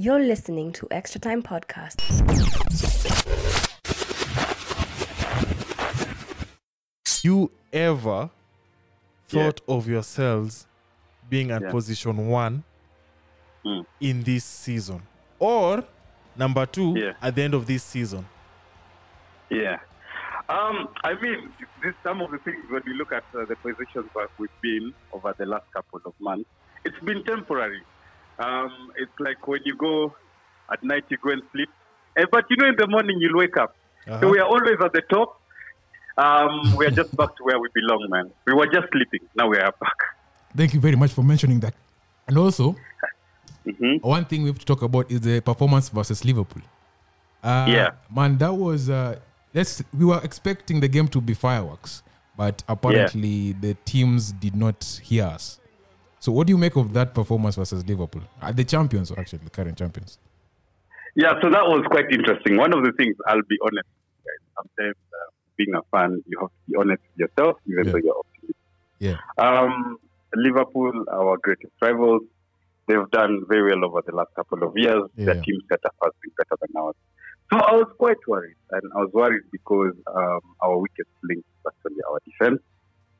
You're listening to Extra Time Podcast. you ever thought of yourselves being at Yeah. position one Mm. in this season? Or number two Yeah. at the end of this season? Yeah. Um, I mean, this, some of the things when you look at uh, the positions that we've been over the last couple of months, it's been temporary. Um, it's like when you go at night, you go and sleep, Eh, but you know, in the morning you'll wake up. Uh-huh. So we are always at the top. Um, we are just back to where we belong, man. We were just sleeping. Now we are back. Thank you very much for mentioning that. And also, hmm one thing we have to talk about is the performance versus Liverpool. Uh, Yeah. man, that was. Uh, let's. We were expecting the game to be fireworks, but apparently the teams did not hear us. So, what do you make of that performance versus Liverpool? Uh, the champions, actually, the current champions. Yeah, so that was quite interesting. One of the things, I'll be honest, guys, sometimes uh, being a fan, you have to be honest with yourself, even Yeah. though you're optimistic. Yeah. Um, Liverpool, our greatest rivals, they've done very well over the last couple of years. Their Yeah. team setup has been better than ours. So I was quite worried, and I was worried because um, our weakest link is actually our defense,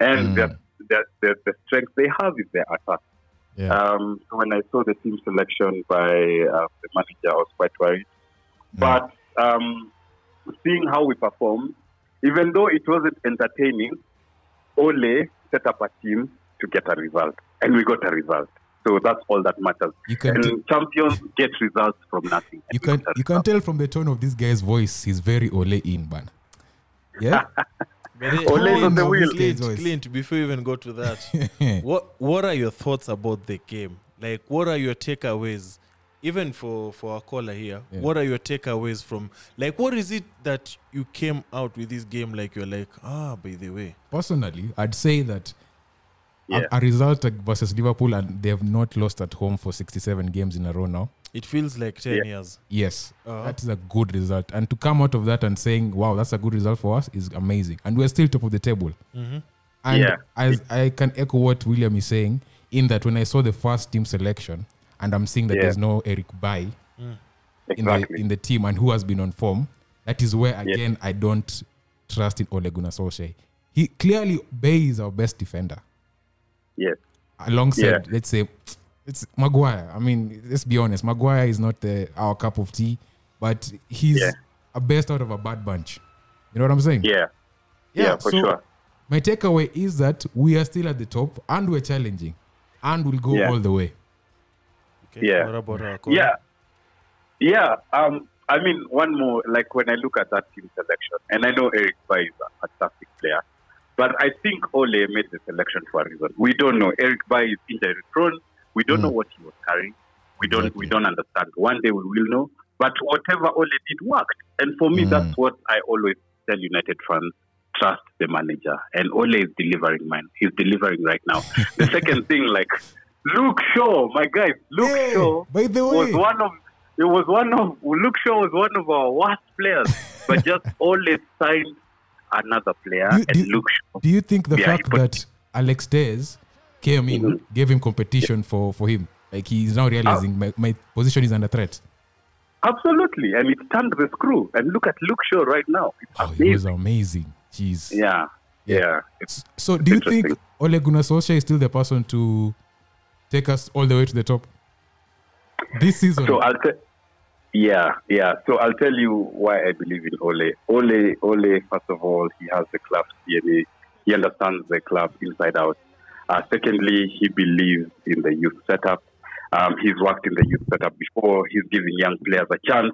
and Mm. their, their, their, the strength they have is their attack. Yeah. Um, so when I saw the team selection by uh, the manager, I was quite worried. Mm. But um, seeing how we performed, even though it wasn't entertaining, Ole set up a team to get a result, and we got a result. So that's all that matters. You can. And t- champions get results from nothing. you can you can tell from the tone of this guy's voice, he's very ole in, man. Yeah. But it- Ole on the Clint, wheel. Clint, Clint, before you even go to that, what what are your thoughts about the game? Like, what are your takeaways? Even for for our caller here, Yeah. what are your takeaways from? Like, what is it that you came out with this game? Like, you're like, ah, by the way, Personally, I'd say that Yeah. a, a result like versus Liverpool, and they have not lost at home for 67 games in a row now. It feels like ten Yeah. years. Yes, Uh-huh. that is a good result. And to come out of that and saying, wow, that's a good result for us is amazing. And we're still top of the table. Mhm. And Yeah. as I can echo what William is saying, in that when I saw the first team selection, and I'm seeing that Yeah. there's no Eric Bailly in Exactly. the in the team and who has been on form, that is where again I don't trust in Ole Gunnar Solskjaer. He clearly Bailly is our best defender. yes. alongside, Yeah. let's say, it's Maguire. I mean, let's be honest, Maguire is not the, our cup of tea, but he's Yeah. a best out of a bad bunch. You know what I'm saying? Yeah. Yeah, for so sure. My takeaway is that we are still at the top and we're challenging and we'll go Yeah. all the way. Okay, Yeah. What about our? Yeah. Yeah. Um, I mean, one more, like when I look at that team selection, and I know Eric Bailly is a fantastic player, but I think Ole made the selection for a reason. We don't know. Eric Bailly is injury prone. We don't Mm. know what he was carrying. We don't Exactly. we don't understand. One day we will know. But whatever Ole did worked. And for me, Mm. that's what I always tell United fans. Trust the manager. And Ole is delivering, man. He's delivering right now. the second thing, like Luke Shaw, my guys, Luke Hey, Shaw by the way. was one of it was one of Luke Shaw was one of our worst players, but just always signed another player Do you- and do- Luke Shaw. do you think the Yeah, fact that Alex Telles came in Mhm. gave him competition for, for him? Like he's now realizing my, my position is under threat. Absolutely, and it turned the screw. And look at Luke Shaw right now. It's Oh, he was amazing. amazing. Jeez. Yeah, yeah. It's, So, do you think. Ole Gunnar Solskjaer is still the person to take us all the way to the top this season? so I'll tell. Yeah, yeah. So I'll tell you why I believe in Ole. Ole, Ole. First of all, he has the club DNA. He understands the club inside out. Uh, secondly, he believes in the youth setup. Um, he's worked in the youth setup before. He's giving young players a chance.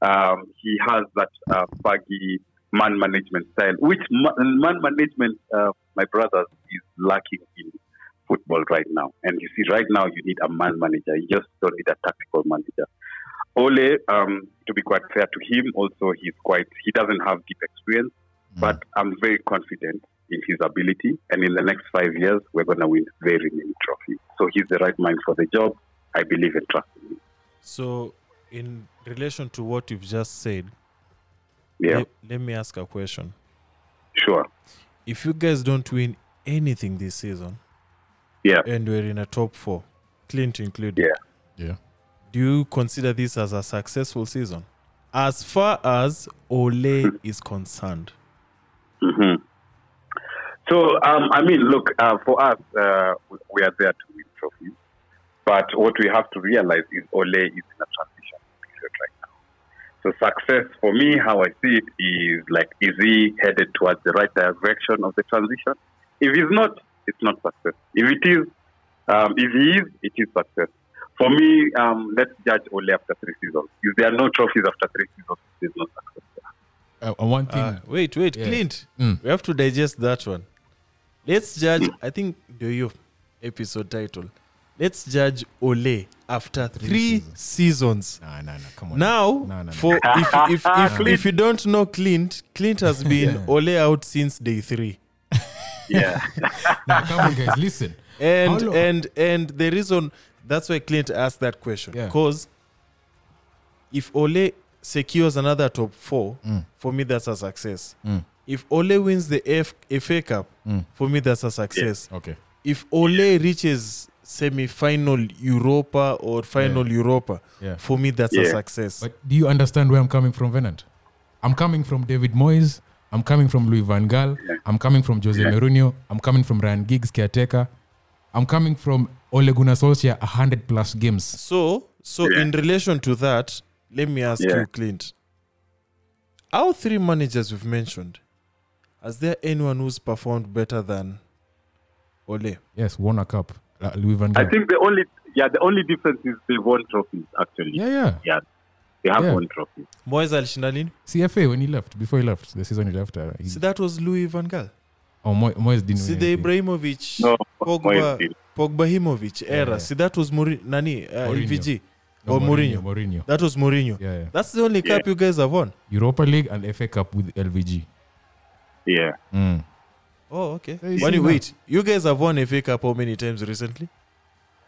Um, he has that uh, Fergie man management style, which ma- man management, uh, my brothers, is lacking in football right now. And you see, right now, you need a man manager. You just don't need a tactical manager. Ole, um, to be quite fair to him, also he's quite he doesn't have deep experience, but I'm very confident in his ability. And in the next five years, we're going to win very many trophies. So he's the right man for the job. I believe and trust in him. So, in relation to what you've just said, Yeah, let, let me ask a question. sure. If you guys don't win anything this season, Yeah. and we're in a top four, Clint included, Yeah. yeah. do do you consider this as a successful season? As far as Ole is concerned. hmm So, um, I mean, look, uh, for us, uh, we- we are there to win trophies. But what we have to realize is Ole is in a transition period right now. So, success for me, how I see it, is like, is he headed towards the right direction of the transition? If he's not, it's not success. If it is, um, if he is, it is success. For me, um, let's judge Ole after three seasons. If there are no trophies after three seasons, there's no success. Uh, one thing, Ah, wait, wait, Yeah. Clint. Mm. We have to digest that one. Let's judge. I think the your episode title. Let's judge Ole after three, seasons. seasons. nah, nah, nah, come on. Now, No, no, no. for if if if, if you don't know Clint, Clint has been Yeah. Ole out since day three, Yeah. Nah, come on, guys, listen. and and and the reason that's why Clint asked that question Yeah. because if Ole secures another top four, Mm. for me that's a success. Mm. If Ole wins the F, FA Cup, Mm. for me that's a success. Okay. If Ole reaches semi-final Europa or final Europa, Yeah. for me that's a success. But do you understand where I'm coming from, Venant? I'm coming from David Moyes. I'm coming from Louis Van Gaal. Yeah. I'm coming from Jose Yeah. Mourinho. I'm coming from Ryan Giggs, caretaker. I'm coming from Ole Gunnar Solskjaer, 100 plus games. So, so Yeah. in relation to that, let me ask Yeah. you, Clint. Our three managers we've mentioned, has there anyone who's performed better than Ole? Yes, won a cup. Uh, Louis Van I think the only yeah the only difference is they won trophies actually. yeah, yeah. They have Yeah. won trophies. Moyes alishinda lini? CFA when he left, before he left, the season he left. Uh, he, See, that was Louis Van Gaal. oh, Mo- Moyes didn't See, the. Ibrahimovic, No, Pogba, Pogbahimovic era. yeah. See, that was Muri- Nani, uh, Mourinho. LVG. No, or Mourinho. Mourinho. That was Mourinho. Yeah, yeah. That's the only cup you guys have won. Europa League and FA Cup with LVG. Yeah. Mm. Oh, okay. Yeah, you Wait, see wait. You guys have won a FA Cup how many times recently?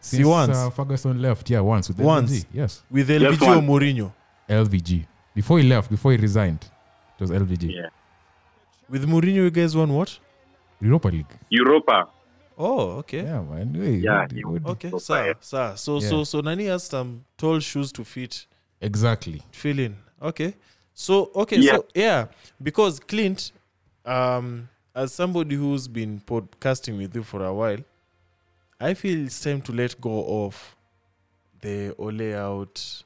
See, Since, once. Uh, Ferguson left, yeah, once with Once. Yes, With LVG or. Mourinho? LVG. Before he left, before he resigned, it was LVG. Yeah. With Mourinho, you guys won what? Europa League. Europa. Oh, okay. Yeah, man. Hey, Yeah, what- he- what- Okay, Europa, sir, yeah. sir. So, Yeah. so, so Nani has some tall shoes to fit, Exactly. fill in. Okay. So, okay, Yeah. so yeah, because Clint, um, as somebody who's been podcasting with you for a while, I feel it's time to let go of the Ole out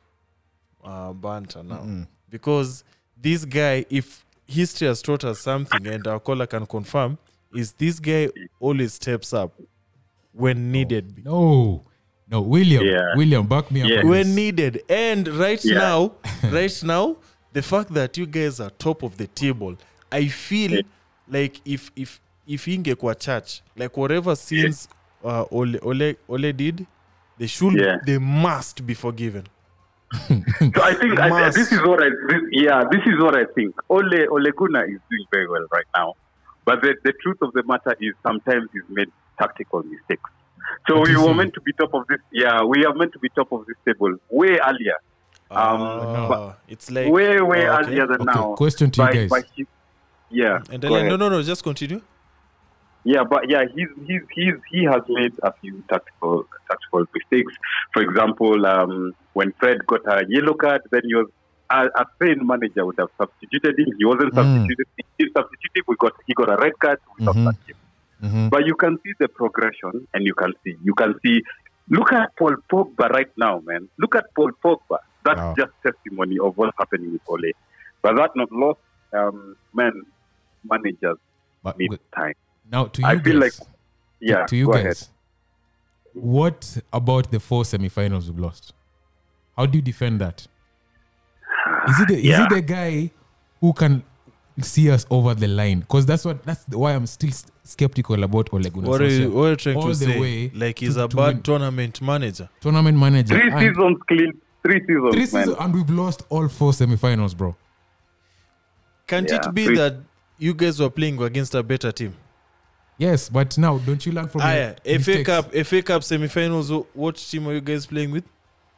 uh, banter now. Mm-mm. because this guy, if history has taught us something, and our caller can confirm, is this guy always steps up when needed. No, no, William. Yeah. William, back me up. Yeah. When needed, and right Yeah. now, right now, the fact that you guys are top of the table, I feel Yeah. like if if if ingekwa church, like whatever sins uh, Ole, Ole Ole did, they should Yeah. they must be forgiven. So I think I, this is what I this, yeah this is what I think. Ole Ole Gunnar is doing very well right now, but the, the truth of the matter is sometimes he's made tactical mistakes. So What we were meant to be top of this. Yeah, we are meant to be top of this table way earlier, Um, Ah, it's like way way oh, okay. earlier than Okay, now. question to you By- guys. Yeah, And then, ahead. no, no, no, just continue. Yeah, but yeah, he's he's he's he has made a few tactical tactical mistakes. For example, um, when Fred got a yellow card, then he was a, a sane manager would have substituted him. He wasn't Mm. substituted. He didn't. We got he got a red card. We Mhm. that game. Mhm. But you can see the progression, and you can see you can see. Look at Paul Pogba right now, man. Look at Paul Pogba. That's Wow. just testimony of what's happening with Ole. But that not lost, um, man. Managers But need wait, time. now to you I feel guys, like- Yeah, to you go guys, ahead. what about the four semifinals we've lost? How do you defend that? Is it the, is Yeah. it the guy who can see us over the line? Because that's what that's why I'm still skeptical about Ole Gunnar What are you, what are you trying All to the say? way like he's to- a to bad win. tournament manager. Tournament manager. Three and seasons clean. Three seasons, three seasons, and we've lost all four semifinals, bro. Can't Yeah, it be three- that you guys were playing against a better team? Yes, but now don't you learn from Ah, your yeah. FA? Cup, FA Cup semi-finals. What team are you guys playing with?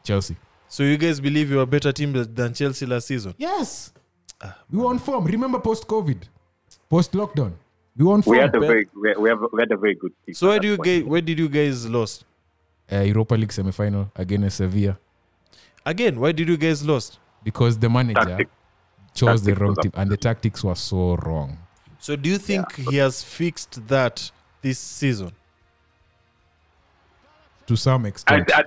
Chelsea. So you guys believe you're a better team than Chelsea last season? Yes, Ah, we were on form. Remember post COVID, post lockdown, we were on form. We had a very we, we have we had a very good team. So where do you point. guys, where did you guys lost? uh, Europa League semi-final against Sevilla. Again, why did you guys lost? because the manager Tactic. Chose the wrong team and the tactics were so wrong. So do you think he has fixed that this season? To some I, extent. I,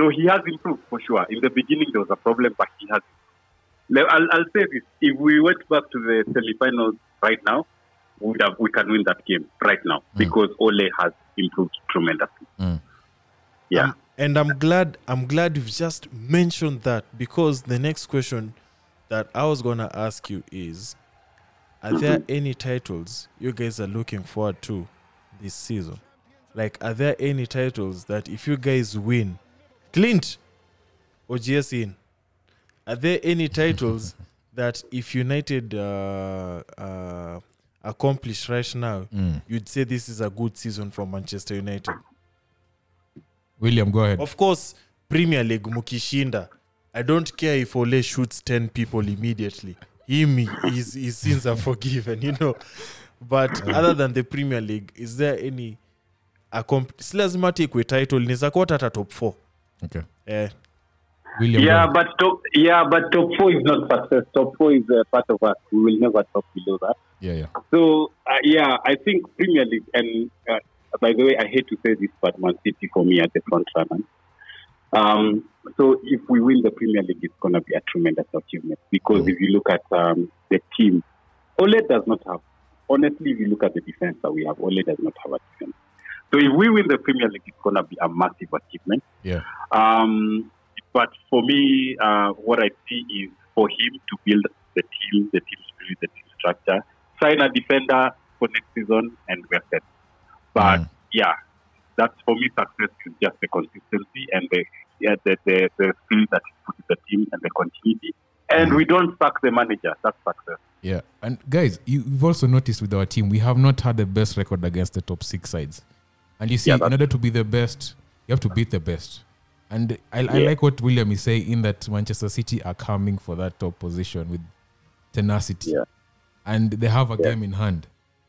so he has improved for sure. In the beginning, there was a problem, but he has. I'll, I'll say this: if we went back to the semifinals right now, we have, we can win that game right now because Ole has improved tremendously. Mm. Yeah. Um, and I'm glad I'm glad you've just mentioned that because the next question that I was gonna ask you is are there any titles you guys are looking forward to this season? Like are there any titles that if you guys win Clint or GS in are there any titles that if United uh, uh, accomplish right now Mm. you'd say this is a good season for Manchester United? William, go ahead. Of course, Premier League mukishinda. I don't care if Ole shoots 10 people immediately. Him, his, his sins are forgiven, you know. But other than the Premier League, is there any si lazima tikwe title inaweza kuwa hata top 4 Okay. eh, William, Yeah, Brown. but top, yeah, but top four is not success. Top four is a part of us. We will never top below that. yeah, yeah. So uh, yeah, I think Premier League, and uh, by the way, I hate to say this, but Man City for me are the front runners. Um, so if we win the Premier League, it's going to be a tremendous achievement because if you look at um, the team, Ole does not have. Honestly, if you look at the defense that we have, Ole does not have a defense. So if we win the Premier League, it's going to be a massive achievement. Yeah. Um, but for me, uh, what I see is for him to build the team, the team spirit, the team structure, sign a defender for next season, and we're set. But Mm. yeah, that's for me. Success is just the consistency and the yeah, the the, the skill that he put in the team and the continuity. And we don't sack the manager. That's success. Yeah, and guys, you, you've also noticed with our team, we have not had the best record against the top six sides. And you see, Yeah, in order to be the best, you have to beat the best. And I, I like what William is saying in that Manchester City are coming for that top position with tenacity. Yeah. And they have a Yeah. game in hand.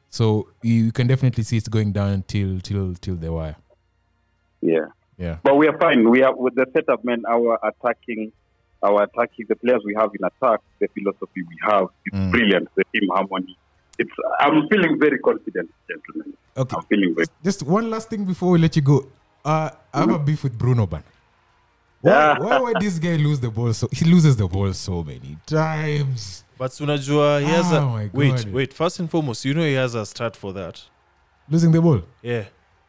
So you can definitely see it's going down till till till the wire. Yeah. Yeah. But we are fine. We are with the setup, man. Our attacking, our attacking, the players we have in attack, the philosophy we have, it's Mm. brilliant. The team harmony. It's. I'm feeling very confident, gentlemen. Okay. I'm feeling very. Just one last thing before we let you go. Uh, I have a beef with Bruno Ban. Why, why why this guy lose the ball so he loses the ball so many times? but unajua he has Oh my a wait wait first and foremost you know he has a start for that Losing the ball. yeah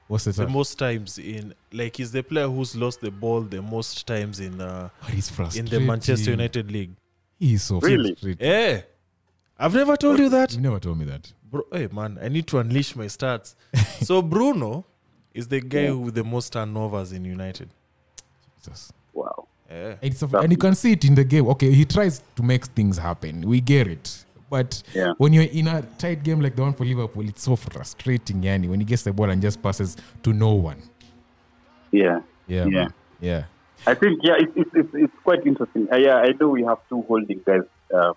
What's the the most times in like he's the player who's lost the ball the most times in uh, But he's in the Manchester United league He's so Really? frustrating. yeah I've never told you that You never told me that. Bro, hey man, I need to unleash my stats. so Bruno is the guy with the most turnovers in United. Jesus. Wow. Yeah. It's a, and you can see it in the game. Okay, he tries to make things happen. We get it. But Yeah. when you're in a tight game like the one for Liverpool, it's so frustrating, Yani, when he gets the ball and just passes to no one. Yeah. Yeah. Yeah. Yeah. I think yeah, it's it's it's, it's quite interesting. Uh, yeah, I know we have two holding guys, uh,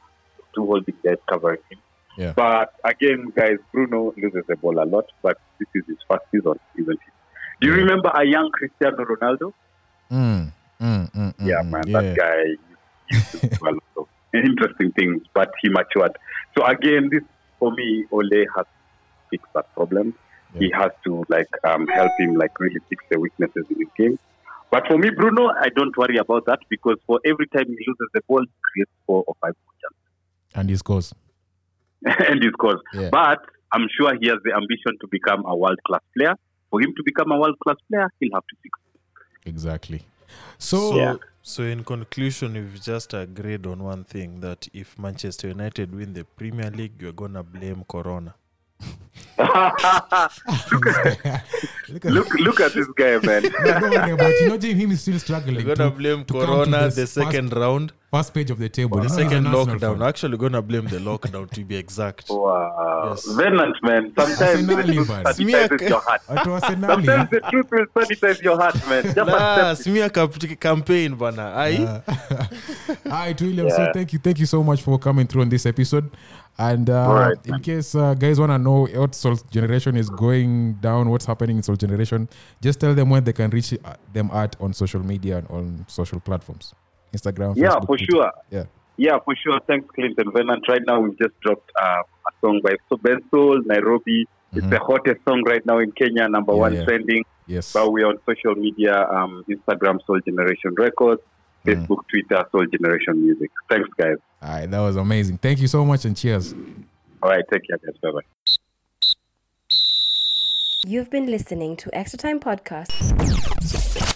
two holding guys covering him. Yeah. But again, guys, Bruno loses the ball a lot. But this is his first season, isn't it? Do you Yeah. remember a young Cristiano Ronaldo? Mm, mm, mm, Yeah, mm. man, that guy used to do a lot interesting things, but he matured. So again, this for me, Ole has fixed that problem. He has to like um, help him like really fix the weaknesses in his game. But for me, Bruno, I don't worry about that because for every time he loses the ball, he creates four or five chances. And he scores. and he scores. Yeah. But I'm sure he has the ambition to become a world class player. For him to become a world class player, he'll have to fix. Exactly. So, So, Yeah. so in conclusion, we've just agreed on one thing that if Manchester United win the Premier League, you're gonna blame Corona. Look at look, look at this guy, man. No, don't worry about it. You know, Jim, him is still struggling. You're gonna blame to come to Corona this the first- second round, First page of the table. the You know, he's an second lockdown. fan. Actually, gonna blame the lockdown to be exact. Wow. Yes. Venant, man. Sometimes the Arsenal, truth sanitizes your heart. Watu wa Arsenali. Sometimes the truth will sanitize your heart, man. Just Nah, accept smear cap- campaign bana. Ai? All right, William. So thank you, thank you so much for coming through on this episode. And uh, right, in case uh, guys want to know what Soul Generation is going down, what's happening in Soul Generation, just tell them where they can reach uh, them at on social media and on social platforms. Instagram. Yeah, Facebook, for Twitter. sure. Yeah. Yeah, for sure. Thanks, Clinton Venant. Right now, we've just dropped uh, a song by so Ben Soul, Nairobi. It's the hottest song right now in Kenya, number Mm-hmm. Yeah, one yeah. trending. Yes. But we're on social media um, Instagram, Soul Generation Records, Mm. Facebook, Twitter, Soul Generation Music. Thanks, guys. All right, that was amazing. Thank you so much and cheers. All right, take care, guys. Bye bye. You've been listening to Extra Time Podcast.